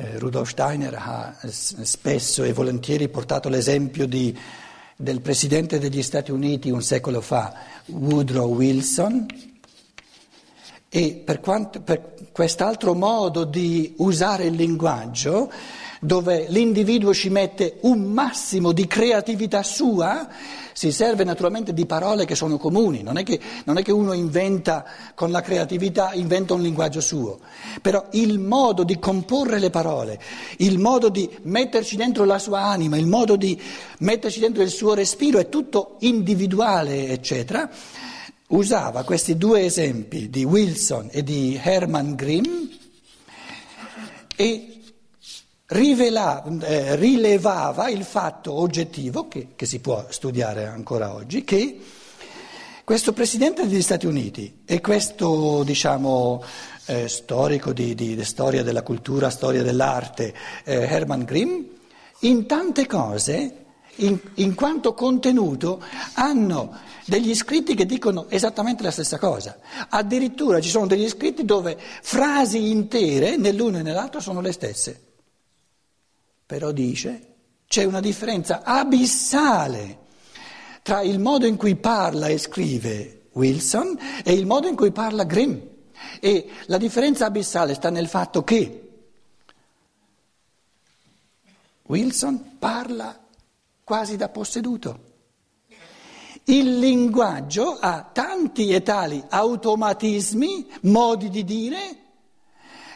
Eh, Rudolf Steiner ha spesso e volentieri portato l'esempio di, del presidente degli Stati Uniti un secolo fa, Woodrow Wilson, e per, quanto, per quest'altro modo di usare il linguaggio, dove l'individuo ci mette un massimo di creatività sua, si serve naturalmente di parole che sono comuni, non è che, non è che uno inventa con la creatività, inventa un linguaggio suo, però il modo di comporre le parole, il modo di metterci dentro la sua anima, il modo di metterci dentro il suo respiro è tutto individuale, eccetera. Usava questi due esempi di Wilson e di Hermann Grimm e rivela, eh, rilevava il fatto oggettivo, che, che, si può studiare ancora oggi, che questo Presidente degli Stati Uniti e questo, diciamo, eh, storico di, di, di, storia della cultura, storia dell'arte, eh, Hermann Grimm, in tante cose, in, in quanto contenuto, hanno degli scritti che dicono esattamente la stessa cosa. Addirittura ci sono degli scritti dove frasi intere nell'uno e nell'altro sono le stesse però dice c'è una differenza abissale tra il modo in cui parla e scrive Wilson e il modo in cui parla Grimm. E la differenza abissale sta nel fatto che Wilson parla quasi da posseduto. Il linguaggio ha tanti e tali automatismi, modi di dire,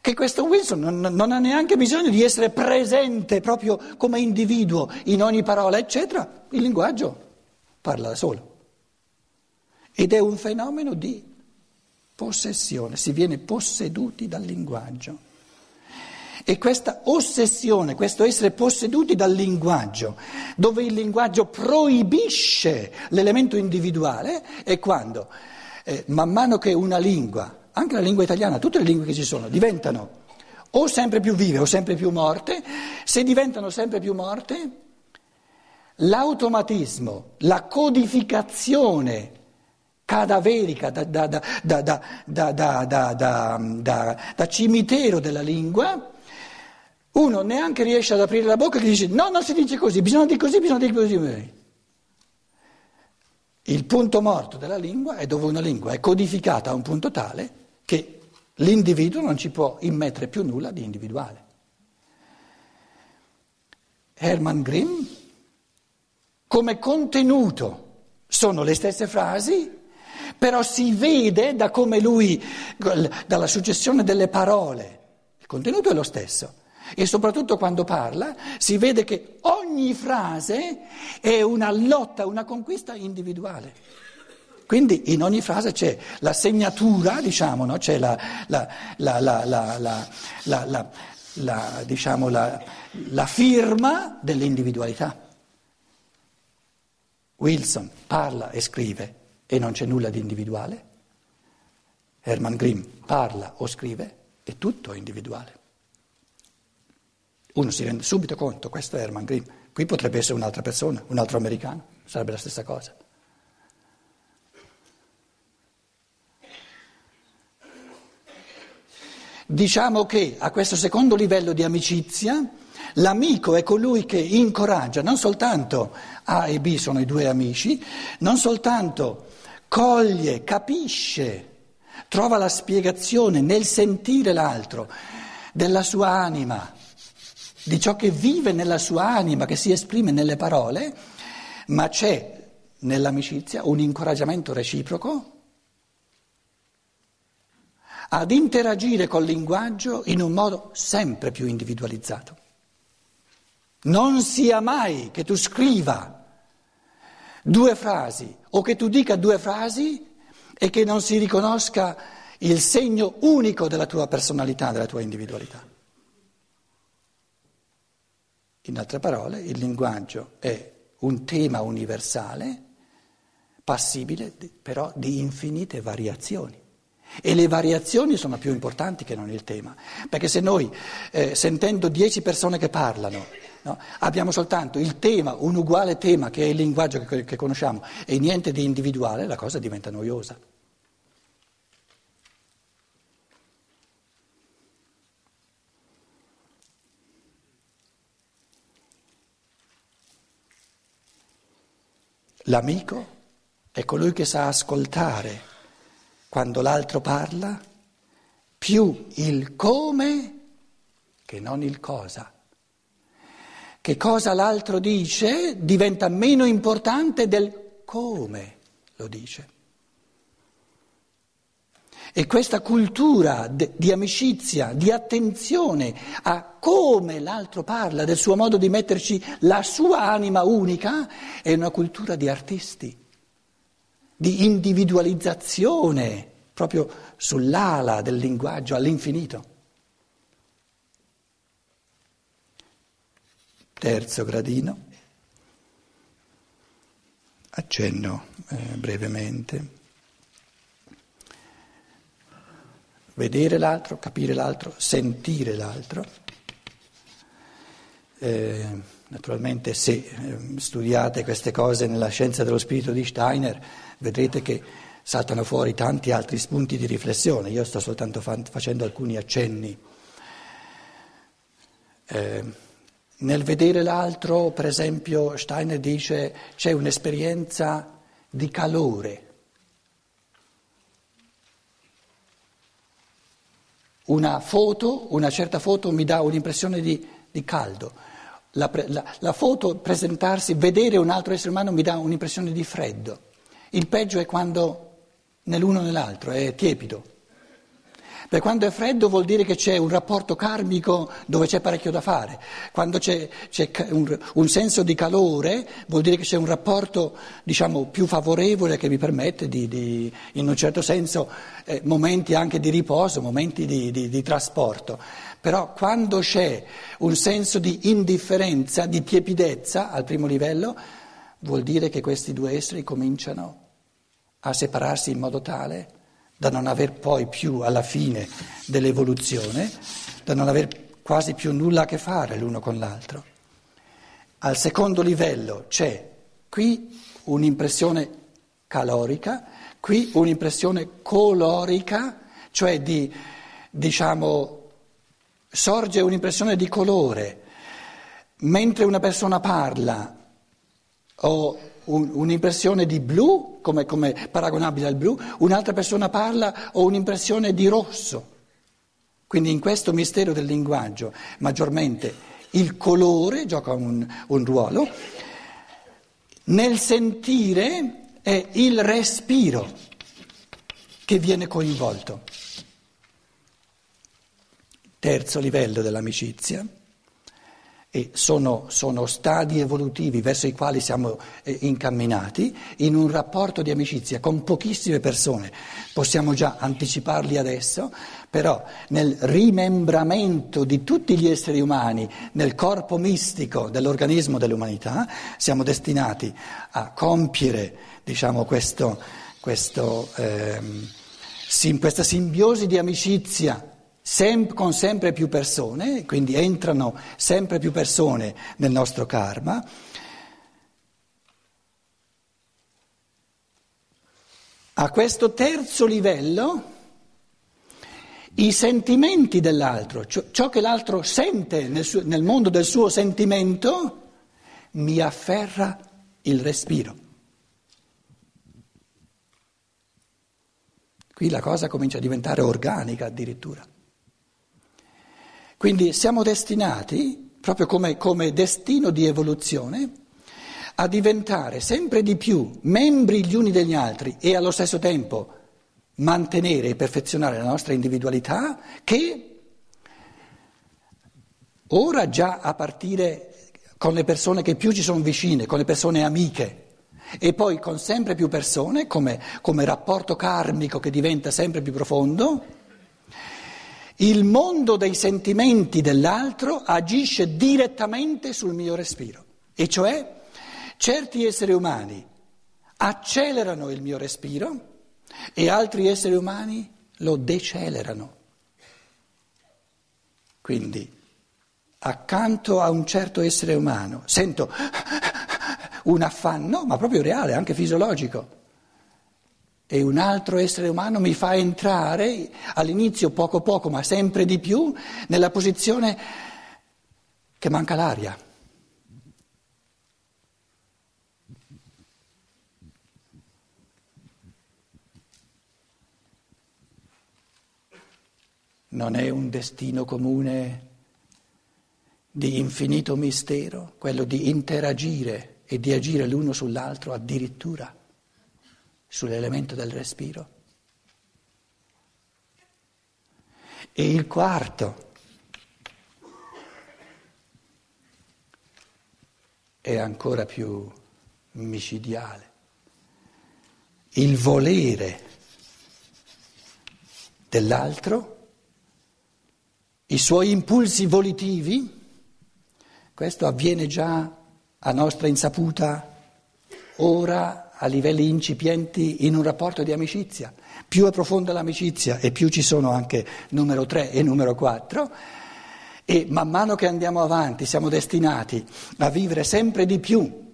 che questo Wilson non, non, ha neanche bisogno di essere presente proprio come individuo in ogni parola, eccetera, il linguaggio parla da solo. Ed è un fenomeno di possessione, si viene posseduti dal linguaggio. E questa ossessione, questo essere posseduti dal linguaggio, dove il linguaggio proibisce l'elemento individuale, è quando, eh, man mano che una lingua anche la lingua italiana, tutte le lingue che ci sono, diventano o sempre più vive o sempre più morte. Se diventano sempre più morte, l'automatismo, la codificazione cadaverica da, da, da, da, cimitero della lingua, uno neanche riesce ad aprire la bocca e dice no, non si dice così, bisogna dire così, bisogna dire così. Il punto morto della lingua è dove una lingua è codificata a un punto tale che l'individuo non ci può immettere più nulla di individuale. Hermann Grimm, come contenuto, sono le stesse frasi, però si vede da come lui, dalla successione delle parole, il contenuto è lo stesso. E soprattutto quando parla si vede che ogni frase è una lotta, una conquista individuale. Quindi in ogni frase c'è la segnatura, diciamo, no? c'è la, la, la, diciamo, la firma dell'individualità. Wilson parla e scrive e non c'è nulla di individuale. Hermann Grimm parla o scrive e tutto è individuale. Uno si rende subito conto, questo è Hermann Grimm, qui potrebbe essere un'altra persona, un altro americano, sarebbe la stessa cosa. Diciamo che a questo secondo livello di amicizia l'amico è colui che incoraggia, non soltanto A e B sono i due amici, non soltanto coglie, capisce, trova la spiegazione nel sentire l'altro, della sua anima, di ciò che vive nella sua anima, che si esprime nelle parole, ma c'è nell'amicizia un incoraggiamento reciproco ad interagire col linguaggio in un modo sempre più individualizzato. Non sia mai che tu scriva due frasi o che tu dica due frasi e che non si riconosca il segno unico della tua personalità, della tua individualità. In altre parole, il linguaggio è un tema universale, passibile però di infinite variazioni. E le variazioni sono più importanti che non il tema, perché se noi, eh, sentendo dieci persone che parlano, no, abbiamo soltanto il tema, un uguale tema che è il linguaggio che, che conosciamo e niente di individuale, la cosa diventa noiosa. L'amico è colui che sa ascoltare quando l'altro parla, più il come che non il cosa. Che cosa l'altro dice diventa meno importante del come lo dice. E questa cultura di amicizia, di attenzione a come l'altro parla, del suo modo di metterci la sua anima unica, è una cultura di artisti, di individualizzazione, proprio sull'ala del linguaggio all'infinito. Terzo gradino, accenno eh, brevemente. Vedere l'altro, capire l'altro, sentire l'altro. Eh, naturalmente se eh, studiate queste cose nella scienza dello spirito di Steiner vedrete che saltano fuori tanti altri spunti di riflessione, io sto soltanto fa- facendo alcuni accenni. Eh, nel vedere l'altro, per esempio, Steiner dice c'è un'esperienza di calore Una foto, una certa foto mi dà un'impressione di, di caldo. La, la, la, foto, presentarsi, vedere un altro essere umano mi dà un'impressione di freddo. Il peggio è quando nell'uno o nell'altro è tiepido. Perché quando è freddo vuol dire che c'è un rapporto karmico dove c'è parecchio da fare. Quando c'è, c'è un, un, senso di calore vuol dire che c'è un rapporto diciamo, più favorevole che mi permette di, di in un certo senso, eh, momenti anche di riposo, momenti di, di, di trasporto. Però quando c'è un senso di indifferenza, di tiepidezza al primo livello, vuol dire che questi due esseri cominciano a separarsi in modo tale da non aver poi più alla fine dell'evoluzione, da non aver quasi più nulla a che fare l'uno con l'altro. Al secondo livello c'è qui un'impressione calorica, qui un'impressione colorica, cioè di, diciamo, sorge un'impressione di colore. Mentre una persona parla o un, un'impressione di blu, come, come paragonabile al blu, un'altra persona parla ho un'impressione di rosso. Quindi in questo mistero del linguaggio maggiormente il colore gioca un, un ruolo, nel sentire è il respiro che viene coinvolto. Terzo livello dell'amicizia e sono, sono, stadi evolutivi verso i quali siamo eh, incamminati in un rapporto di amicizia con pochissime persone. Possiamo già anticiparli adesso, però nel rimembramento di tutti gli esseri umani nel corpo mistico dell'organismo dell'umanità siamo destinati a compiere diciamo, questo, questo, ehm, sim, questa simbiosi di amicizia Sem- con sempre più persone, quindi entrano sempre più persone nel nostro karma. A questo terzo livello i sentimenti dell'altro, ciò che l'altro sente nel, suo, nel mondo del suo sentimento, mi afferra il respiro. Qui la cosa comincia a diventare organica addirittura. Quindi siamo destinati, proprio come, come destino di evoluzione, a diventare sempre di più membri gli uni degli altri e allo stesso tempo mantenere e perfezionare la nostra individualità che ora già a partire con le persone che più ci sono vicine, con le persone amiche e poi con sempre più persone come, come rapporto karmico che diventa sempre più profondo il mondo dei sentimenti dell'altro agisce direttamente sul mio respiro, e cioè certi esseri umani accelerano il mio respiro e altri esseri umani lo decelerano. Quindi, accanto a un certo essere umano, sento un affanno, ma proprio reale, anche fisiologico e un altro essere umano mi fa entrare all'inizio poco poco, ma sempre di più, nella posizione che manca l'aria. Non è un destino comune di infinito mistero quello di interagire e di agire l'uno sull'altro addirittura sull'elemento del respiro. E il quarto è ancora più micidiale. Il volere dell'altro, i suoi impulsi volitivi, questo avviene già a nostra insaputa ora a livelli incipienti in un rapporto di amicizia. Più è profonda l'amicizia e più ci sono anche numero 3 e numero 4 e man mano che andiamo avanti siamo destinati a vivere sempre di più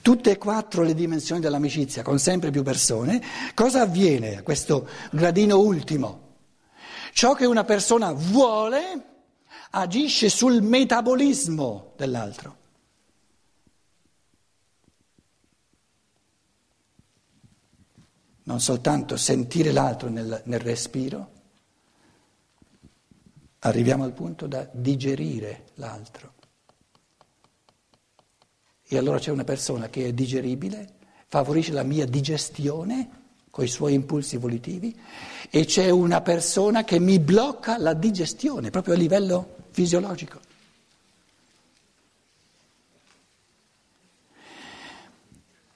tutte e quattro le dimensioni dell'amicizia con sempre più persone, cosa avviene a questo gradino ultimo? Ciò che una persona vuole agisce sul metabolismo dell'altro. Non soltanto sentire l'altro nel, nel respiro, arriviamo al punto da digerire l'altro. E allora c'è una persona che è digeribile, favorisce la mia digestione con i suoi impulsi volitivi e c'è una persona che mi blocca la digestione proprio a livello fisiologico.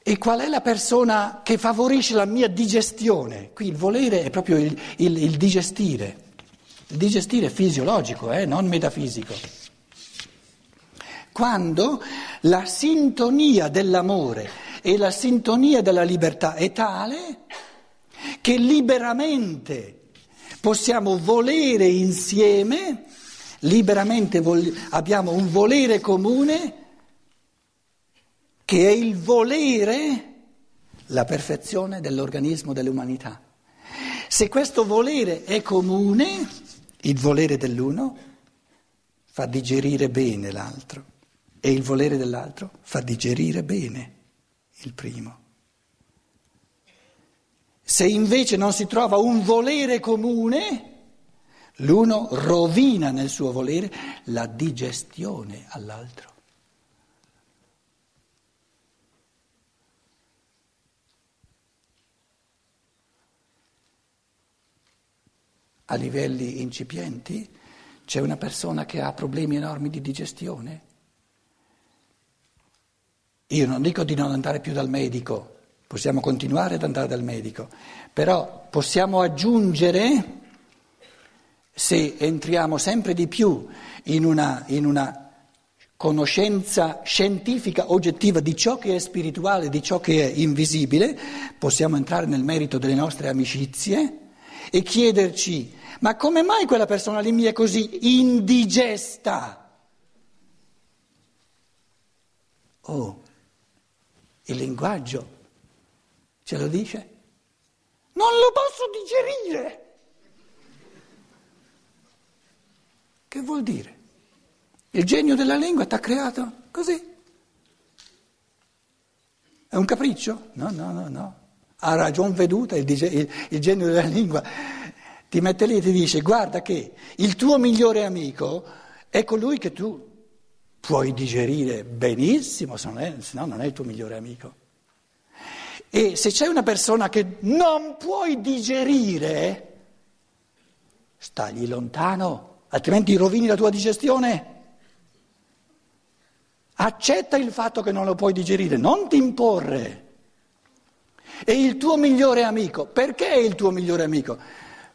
E qual è la persona che favorisce la mia digestione? Qui il volere è proprio il, il, il digestire. Il digestire fisiologico, eh, non metafisico. Quando la sintonia dell'amore e la sintonia della libertà è tale che liberamente possiamo volere insieme, liberamente abbiamo un volere comune che è il volere, la perfezione dell'organismo dell'umanità. Se questo volere è comune, il volere dell'uno fa digerire bene l'altro e il volere dell'altro fa digerire bene il primo. Se invece non si trova un volere comune, l'uno rovina nel suo volere la digestione all'altro. A livelli incipienti, c'è una persona che ha problemi enormi di digestione. Io non dico di non andare più dal medico, possiamo continuare ad andare dal medico, però possiamo aggiungere, se entriamo sempre di più in una, in una conoscenza scientifica oggettiva di ciò che è spirituale, di ciò che è invisibile, possiamo entrare nel merito delle nostre amicizie e chiederci ma come mai quella persona lì mi è così indigesta? Oh, il linguaggio ce lo dice? Non lo posso digerire. Che vuol dire? Il genio della lingua ti ha creato così. È un capriccio? No, no, no, no. Ha ragion veduta il, il, il genio della lingua ti mette lì e ti dice guarda che il tuo migliore amico è colui che tu puoi digerire benissimo, se, non è, se no non è il tuo migliore amico. E se c'è una persona che non puoi digerire, stagli lontano, altrimenti rovini la tua digestione. Accetta il fatto che non lo puoi digerire, non ti imporre. E il tuo migliore amico, perché è il tuo migliore amico?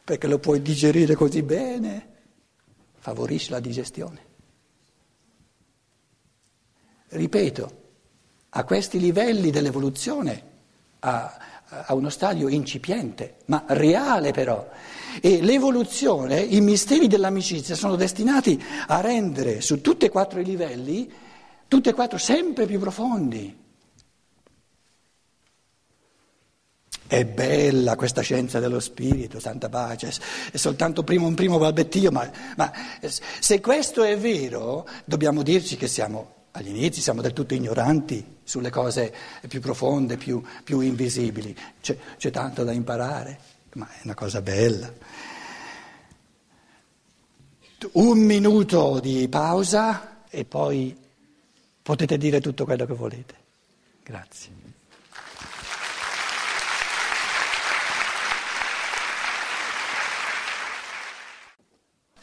perché lo puoi digerire così bene, favorisce la digestione. Ripeto, a questi livelli dell'evoluzione, a, a uno stadio incipiente, ma reale però. E l'evoluzione, i misteri dell'amicizia sono destinati a rendere su tutti e quattro i livelli, tutti e quattro sempre più profondi. È bella questa scienza dello spirito, santa pace, è soltanto primo, un primo balbettio, ma, ma se questo è vero, dobbiamo dirci che siamo agli inizi, siamo del tutto ignoranti sulle cose più profonde, più, più invisibili. C'è, c'è tanto da imparare, ma è una cosa bella. Un minuto di pausa e poi potete dire tutto quello che volete. Grazie.